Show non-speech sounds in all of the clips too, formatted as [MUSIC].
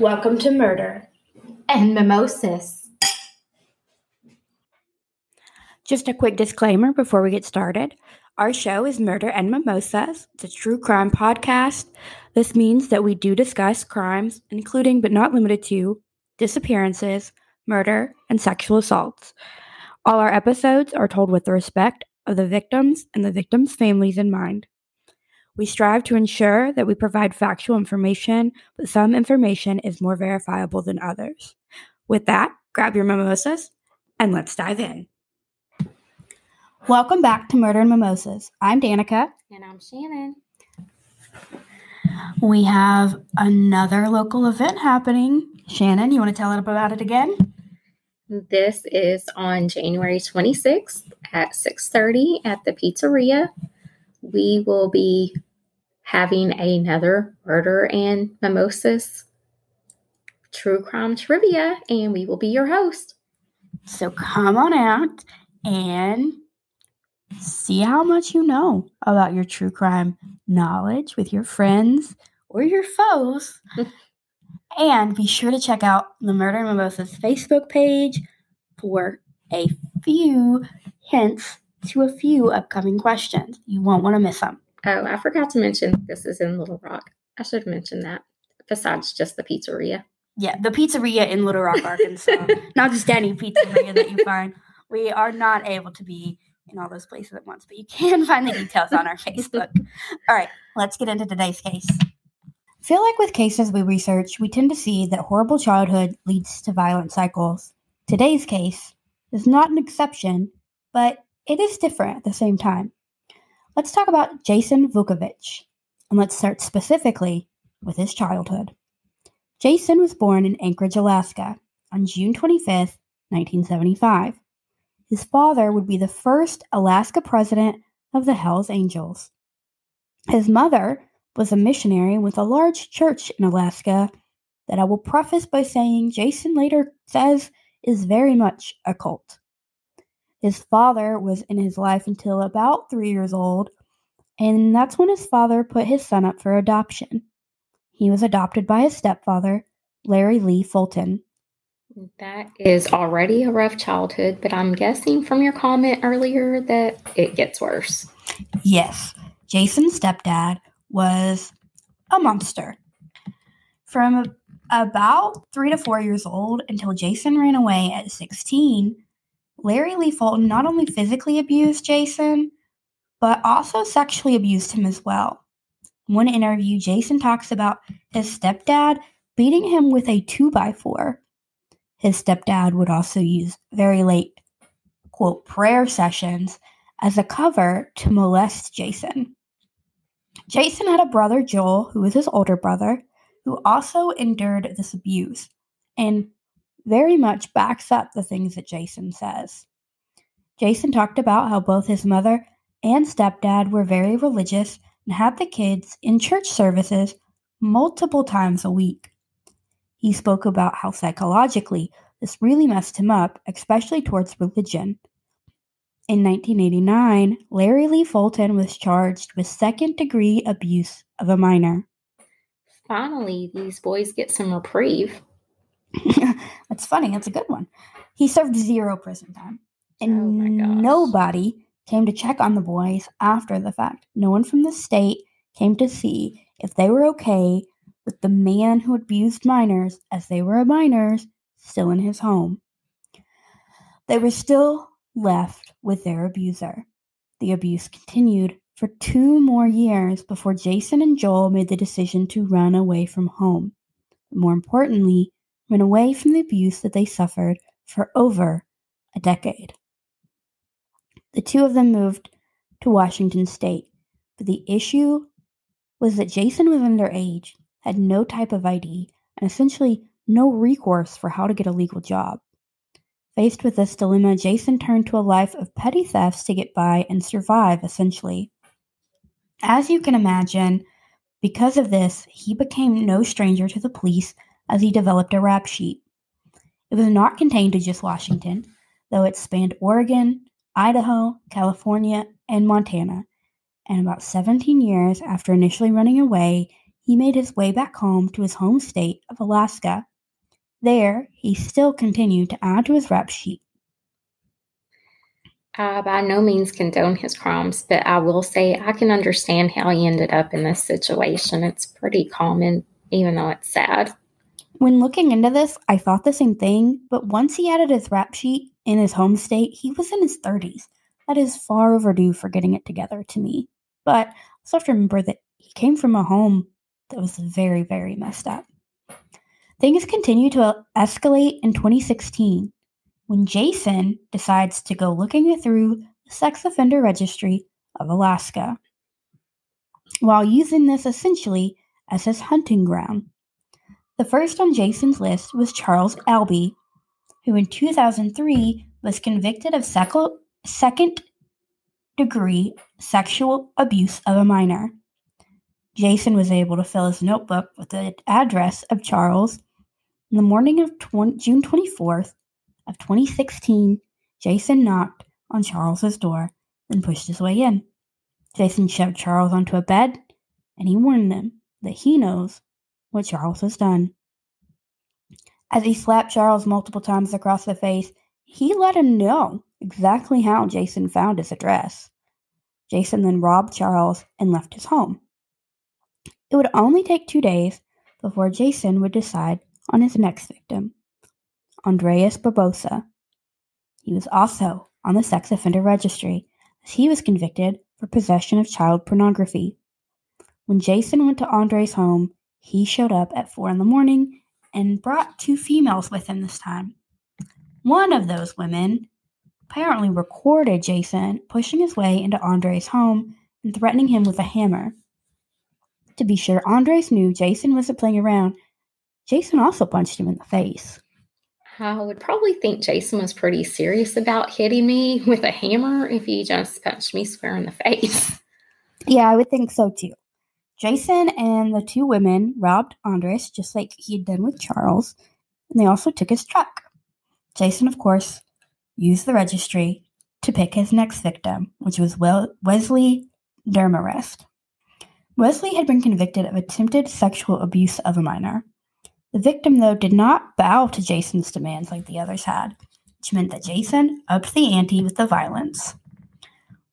Welcome to Murder and Mimosas. Just a quick disclaimer before we get started. Our show is Murder and Mimosas. It's a true crime podcast. This means that we do discuss crimes, including but not limited to disappearances, murder, and sexual assaults. All our episodes are told with the respect of the victims and the victims' families in mind. We strive to ensure that we provide factual information, but some information is more verifiable than others. With that, grab your mimosas and let's dive in. Welcome back to Murder and Mimosas. I'm Danica. And I'm Shannon. We have another local event happening. Shannon, you want to tell it about it again? This is on January 26th at 6:30 at the pizzeria. We will be having another murder and mimosas true crime trivia and we will be your host. So come on out and see how much you know about your true crime knowledge with your friends or your foes. [LAUGHS] and be sure to check out the Murder and Mimosas Facebook page for a few hints to a few upcoming questions. You won't want to miss them. Oh, I forgot to mention this is in Little Rock. I should have mentioned that, besides just the pizzeria. Yeah, the pizzeria in Little Rock, Arkansas. [LAUGHS] not just any pizzeria that you find. We are not able to be in all those places at once, but you can find the details on our [LAUGHS] Facebook. All right, let's get into today's case. I feel like with cases we research, we tend to see that horrible childhood leads to violent cycles. Today's case is not an exception, but it is different at the same time. Let's talk about Jason Vukovich, and let's start specifically with his childhood. Jason was born in Anchorage, Alaska on June 25, 1975. His father would be the first Alaska president of the Hells Angels. His mother was a missionary with a large church in Alaska that I will preface by saying Jason later says is very much a cult. His father was in his life until about three years old, and that's when his father put his son up for adoption. He was adopted by his stepfather, Larry Lee Fulton. That is already a rough childhood, but I'm guessing from your comment earlier that it gets worse. Yes, Jason's stepdad was a monster. From about three to four years old until Jason ran away at 16, Larry Lee Fulton not only physically abused Jason, but also sexually abused him as well. In one interview, Jason talks about his stepdad beating him with a 2 by 4 his stepdad would also use very late, quote, prayer sessions as a cover to molest Jason. Jason had a brother, Joel, who was his older brother, who also endured this abuse and very much backs up the things that Jason says. Jason talked about how both his mother and stepdad were very religious and had the kids in church services multiple times a week. He spoke about how psychologically this really messed him up, especially towards religion. In 1989, Larry Lee Fulton was charged with second degree abuse of a minor. Finally, these boys get some reprieve. [LAUGHS] That's funny. That's a good one. He served zero prison time. And oh nobody came to check on the boys after the fact. No one from the state came to see if they were okay with the man who abused minors, as they were minors, still in his home. They were still left with their abuser. The abuse continued for two more years before Jason and Joel made the decision to run away from home. More importantly, run away from the abuse that they suffered for over a decade. The two of them moved to Washington state, but the issue was that Jason was underage had no type of ID, and essentially no recourse for how to get a legal job. Faced with this dilemma, Jason turned to a life of petty thefts to get by and survive, essentially. As you can imagine, because of this, he became no stranger to the police as he developed a rap sheet. It was not contained to just Washington, though it spanned Oregon, Idaho, California, and Montana. And about 17 years after initially running away, he made his way back home to his home state of Alaska. There, he still continued to add to his rap sheet. I by no means condone his crimes, but I will say I can understand how he ended up in this situation. It's pretty common, even though it's sad. When looking into this, I thought the same thing, but once he added his rap sheet in his home state, he was in his 30s. That is far overdue for getting it together to me. But I also have to remember that he came from a home that was very, very messed up. Things continue to escalate in 2016 when Jason decides to go looking through the sex offender registry of Alaska while using this essentially as his hunting ground. The first on Jason's list was Charles Albee, who in 2003 was convicted of second degree sexual abuse of a minor. Jason was able to fill his notebook with the address of Charles. In the morning of 20, June 24th of 2016, Jason knocked on Charles's door, then pushed his way in. Jason shoved Charles onto a bed, and he warned them that he knows what Charles has done. As he slapped Charles multiple times across the face, he let him know exactly how Jason found his address. Jason then robbed Charles and left his home. It would only take two days before Jason would decide on his next victim, Andres Barbosa. He was also on the sex offender registry as he was convicted for possession of child pornography. When Jason went to Andre's home, he showed up at 4 in the morning and brought two females with him this time. One of those women apparently recorded Jason pushing his way into Andre's home and threatening him with a hammer. To be sure, Andres knew Jason wasn't playing around. Jason also punched him in the face. I would probably think Jason was pretty serious about hitting me with a hammer if he just punched me square in the face. Yeah, I would think so too. Jason and the two women robbed Andres just like he had done with Charles, and they also took his truck. Jason, of course, used the registry to pick his next victim, which was Wesley Demarest. Wesley had been convicted of attempted sexual abuse of a minor. The victim, though, did not bow to Jason's demands like the others had, which meant that Jason upped the ante with the violence.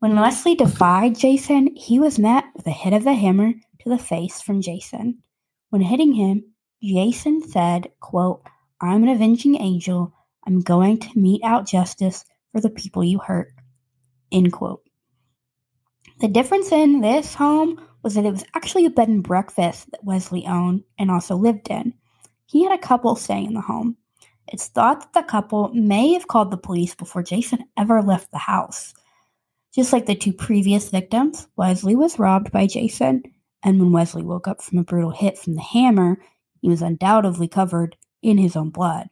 When Wesley defied Jason, he was met with a hit of the hammer to the face from Jason. When hitting him, Jason said, quote, I'm an avenging angel. I'm going to mete out justice for the people you hurt. End quote. The difference in this home was that it was actually a bed and breakfast that Wesley owned and also lived in. He had a couple staying in the home. It's thought that the couple may have called the police before Jason ever left the house. Just like the two previous victims, Wesley was robbed by Jason and when Wesley woke up from a brutal hit from the hammer, he was undoubtedly covered in his own blood.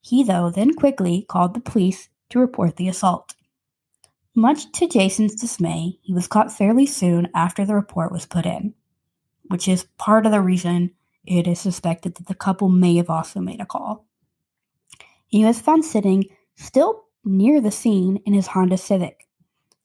He, though, then quickly called the police to report the assault. Much to Jason's dismay, he was caught fairly soon after the report was put in, which is part of the reason it is suspected that the couple may have also made a call. He was found sitting still near the scene in his Honda Civic.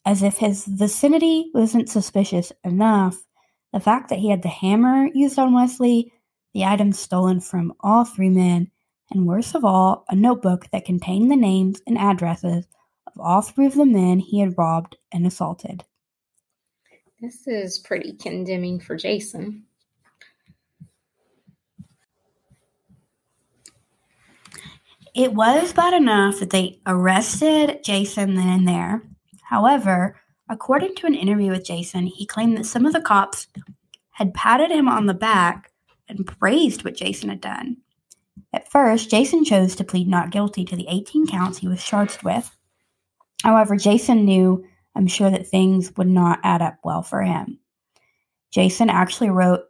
As if his vicinity wasn't suspicious enough, the fact that he had the hammer used on Wesley, the items stolen from all three men, and worst of all, a notebook that contained the names and addresses of all three of the men he had robbed and assaulted. This is pretty condemning for Jason. It was bad enough that they arrested Jason then and there. However, According to an interview with Jason, he claimed that some of the cops had patted him on the back and praised what Jason had done. At first, Jason chose to plead not guilty to the 18 counts he was charged with. However, Jason knew, I'm sure, that things would not add up well for him. Jason actually wrote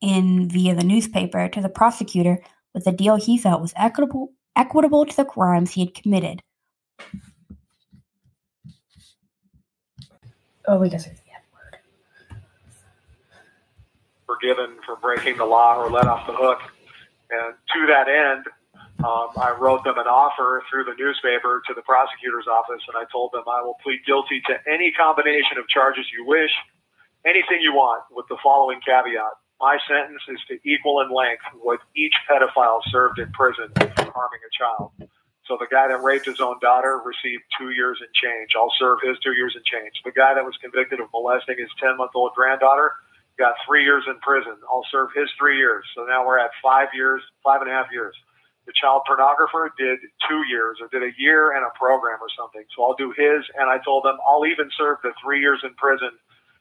in via the newspaper to the prosecutor with a deal he felt was equitable, equitable to the crimes he had committed. Oh, we got the F word. Forgiven for breaking the law or let off the hook. And to that end, um, I wrote them an offer through the newspaper to the prosecutor's office, and I told them I will plead guilty to any combination of charges you wish, anything you want, with the following caveat. My sentence is to equal in length what each pedophile served in prison for harming a child. So the guy that raped his own daughter received two years and change. I'll serve his two years and change. The guy that was convicted of molesting his 10 month old granddaughter got three years in prison. I'll serve his three years. So now we're at five years, five and a half years. The child pornographer did two years or did a year and a program or something. So I'll do his. And I told them I'll even serve the three years in prison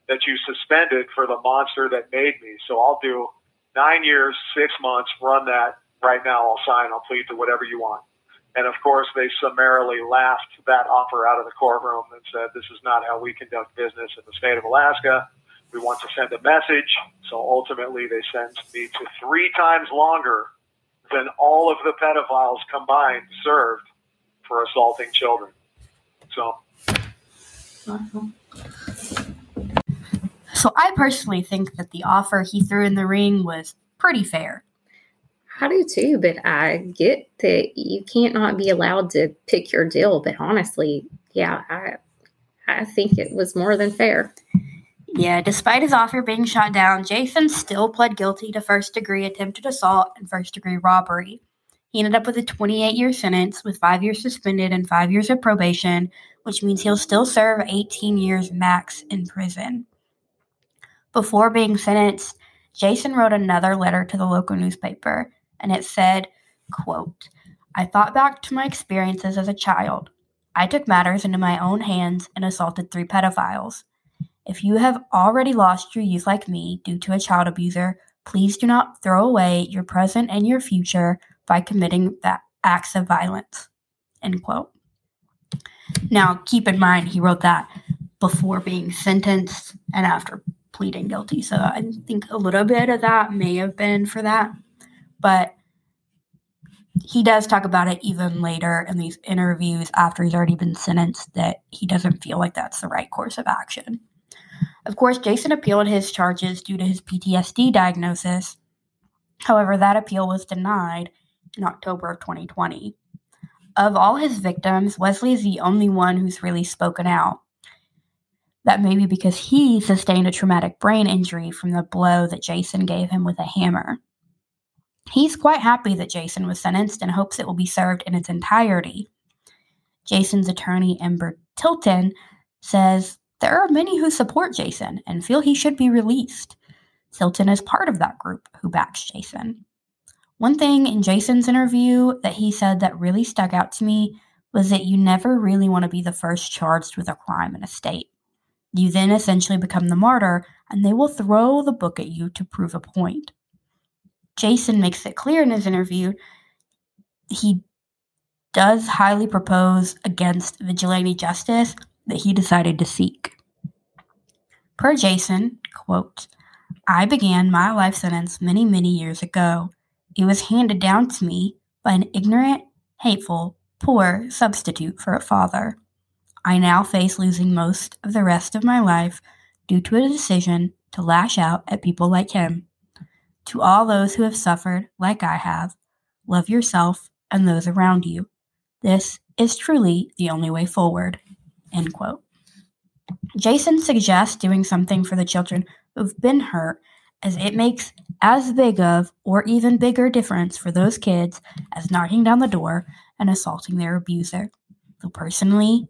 that you suspended for the monster that made me. So I'll do nine years, six months, run that right now. I'll sign, I'll plead to whatever you want. And of course, they summarily laughed that offer out of the courtroom and said, This is not how we conduct business in the state of Alaska. We want to send a message. So ultimately, they sentenced me to three times longer than all of the pedophiles combined served for assaulting children. So. So I personally think that the offer he threw in the ring was pretty fair. I do too, but I get that you can't not be allowed to pick your deal. But honestly, yeah, I I think it was more than fair. Yeah, despite his offer being shot down, Jason still pled guilty to first degree attempted assault and first degree robbery. He ended up with a 28 year sentence with five years suspended and five years of probation, which means he'll still serve 18 years max in prison. Before being sentenced, Jason wrote another letter to the local newspaper and it said, quote, I thought back to my experiences as a child. I took matters into my own hands and assaulted three pedophiles. If you have already lost your youth like me due to a child abuser, please do not throw away your present and your future by committing acts of violence. End quote. Now, keep in mind, he wrote that before being sentenced and after pleading guilty. So I think a little bit of that may have been for that but he does talk about it even later in these interviews after he's already been sentenced that he doesn't feel like that's the right course of action. Of course, Jason appealed his charges due to his PTSD diagnosis. However, that appeal was denied in October of 2020. Of all his victims, Wesley is the only one who's really spoken out. That may be because he sustained a traumatic brain injury from the blow that Jason gave him with a hammer. He's quite happy that Jason was sentenced and hopes it will be served in its entirety. Jason's attorney, Amber Tilton, says there are many who support Jason and feel he should be released. Tilton is part of that group who backs Jason. One thing in Jason's interview that he said that really stuck out to me was that you never really want to be the first charged with a crime in a state. You then essentially become the martyr, and they will throw the book at you to prove a point. Jason makes it clear in his interview he does highly propose against vigilante justice that he decided to seek. Per Jason, quote, I began my life sentence many, many years ago. It was handed down to me by an ignorant, hateful, poor substitute for a father. I now face losing most of the rest of my life due to a decision to lash out at people like him. To all those who have suffered, like I have, love yourself and those around you. This is truly the only way forward. End quote. Jason suggests doing something for the children who've been hurt as it makes as big of or even bigger difference for those kids as knocking down the door and assaulting their abuser. Though personally,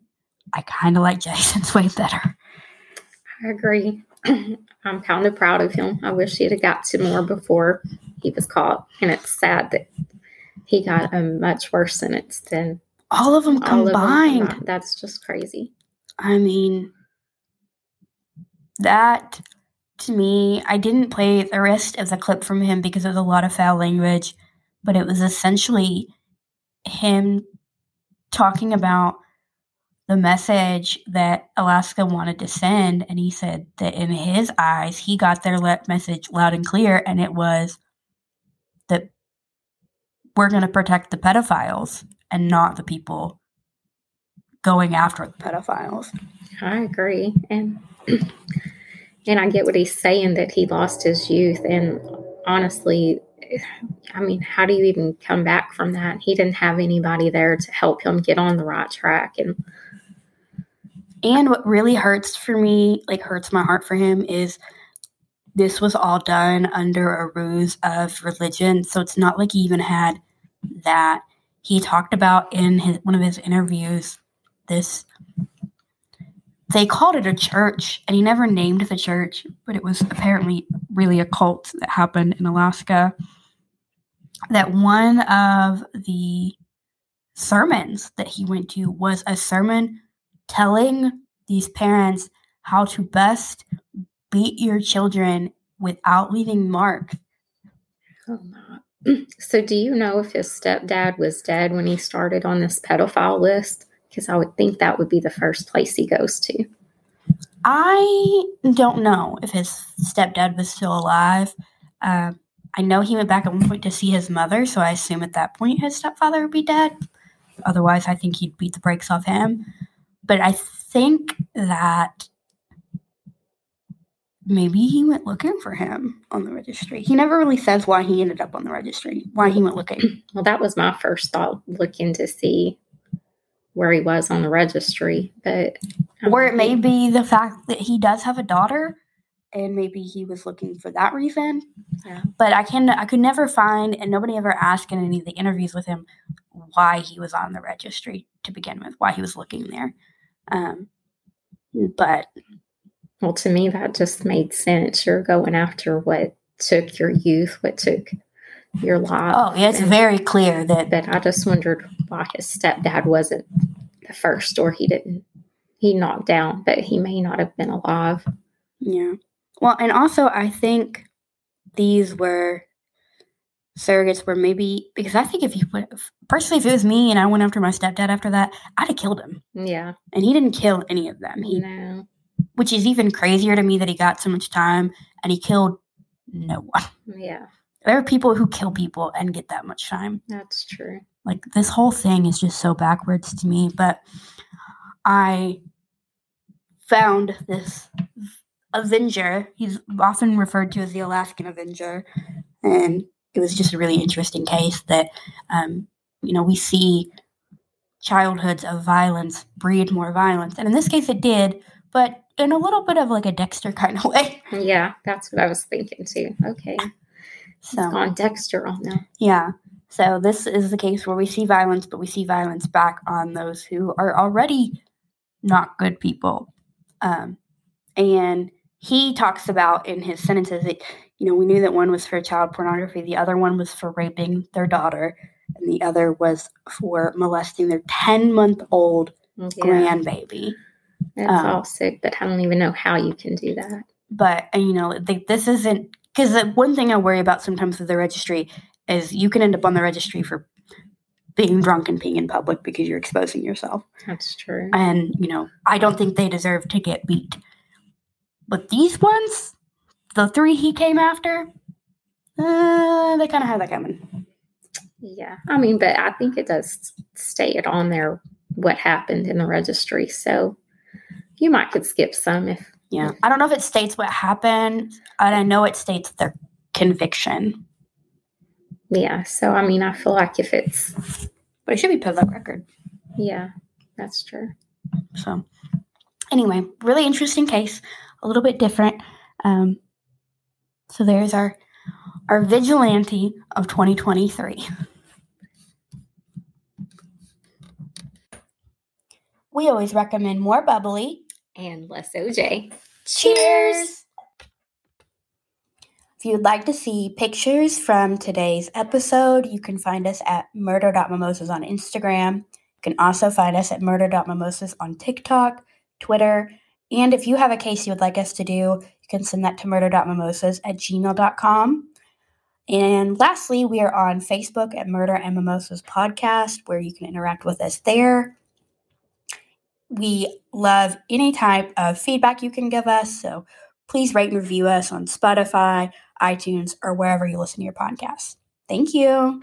I kind of like [LAUGHS] Jason's way better. I agree. I'm kind of proud of him. I wish he'd have got to more before he was caught. And it's sad that he got a much worse sentence than all of them combined. Of them combined. That's just crazy. I mean, that to me, I didn't play the rest of the clip from him because of a lot of foul language, but it was essentially him talking about the message that Alaska wanted to send. And he said that in his eyes, he got their message loud and clear, and it was that we're going to protect the pedophiles and not the people going after the pedophiles. I agree. And [CLEARS THROAT] and I get what he's saying that he lost his youth and honestly I mean, how do you even come back from that? He didn't have anybody there to help him get on the right track and and what really hurts for me, like hurts my heart for him, is this was all done under a ruse of religion. So it's not like he even had that. He talked about in his one of his interviews this they called it a church and he never named the church, but it was apparently really a cult that happened in Alaska. That one of the sermons that he went to was a sermon telling these parents how to best beat your children without leaving marks. Oh, [CLEARS THROAT] so, do you know if his stepdad was dead when he started on this pedophile list? Because I would think that would be the first place he goes to. I don't know if his stepdad was still alive. Uh, I know he went back at one point to see his mother, so I assume at that point his stepfather would be dead. Otherwise, I think he'd beat the brakes off him. But I think that maybe he went looking for him on the registry. He never really says why he ended up on the registry, why he went looking. [CLEARS THROAT] Well, that was my first thought, looking to see where he was on the registry. But or it may be the fact that he does have a daughter, and maybe he was looking for that reason. Yeah. But I can I could never find, and nobody ever asked in any of the interviews with him why he was on the registry to begin with, why he was looking there. Um, but well, to me, that just made sense. You're going after what took your youth, what took your life. Oh, it's and, very clear that. But I just wondered why his stepdad wasn't the first, or he didn't. He knocked down, but he may not have been alive. Yeah. Well, and also, I think these were surrogates where maybe because I think if you put personally if it was me and I went after my stepdad after that, I'd have killed him. Yeah. And he didn't kill any of them. He no. which is even crazier to me that he got so much time and he killed no one. Yeah. There are people who kill people and get that much time. That's true. Like this whole thing is just so backwards to me. But I found this Avenger. He's often referred to as the Alaskan Avenger. And it was just a really interesting case that, um, you know, we see childhoods of violence breed more violence. And in this case, it did, but in a little bit of like a Dexter [LAUGHS] kind of way. Yeah, that's what I was thinking too. Okay. So on Dexter on them. Yeah. So this is the case where we see violence, but we see violence back on those who are already not good people. Um, and he talks about in his sentences that you know we knew that one was for child pornography, the other one was for raping their daughter, and the other was for molesting their ten month old yeah. grandbaby. That's um, all sick, but I don't even know how you can do that. But you know, they, this isn't because one thing I worry about sometimes with the registry is you can end up on the registry for being drunk and peeing in public because you're exposing yourself. That's true. And you know, I don't think they deserve to get beat. But these ones, the three he came after, uh, they kind of have that coming. Yeah, I mean, but I think it does state on there what happened in the registry, so you might could skip some if. Yeah, I don't know if it states what happened, and I know it states their conviction. Yeah, so I mean, I feel like if it's, but it should be public record. Yeah, that's true. So, anyway, really interesting case a little bit different. Um, so there's our our vigilante of 2023. We always recommend more bubbly and less OJ. Cheers! If you'd like to see pictures from today's episode, you can find us at murder.mimosas on Instagram. You can also find us at murder.mimosas on TikTok, Twitter, and if you have a case you would like us to do, you can send that to murder.mimosas at gmail.com. And lastly, we are on Facebook at Murder and Mimosas Podcast, where you can interact with us there. We love any type of feedback you can give us. So please rate and review us on Spotify, iTunes, or wherever you listen to your podcasts. Thank you.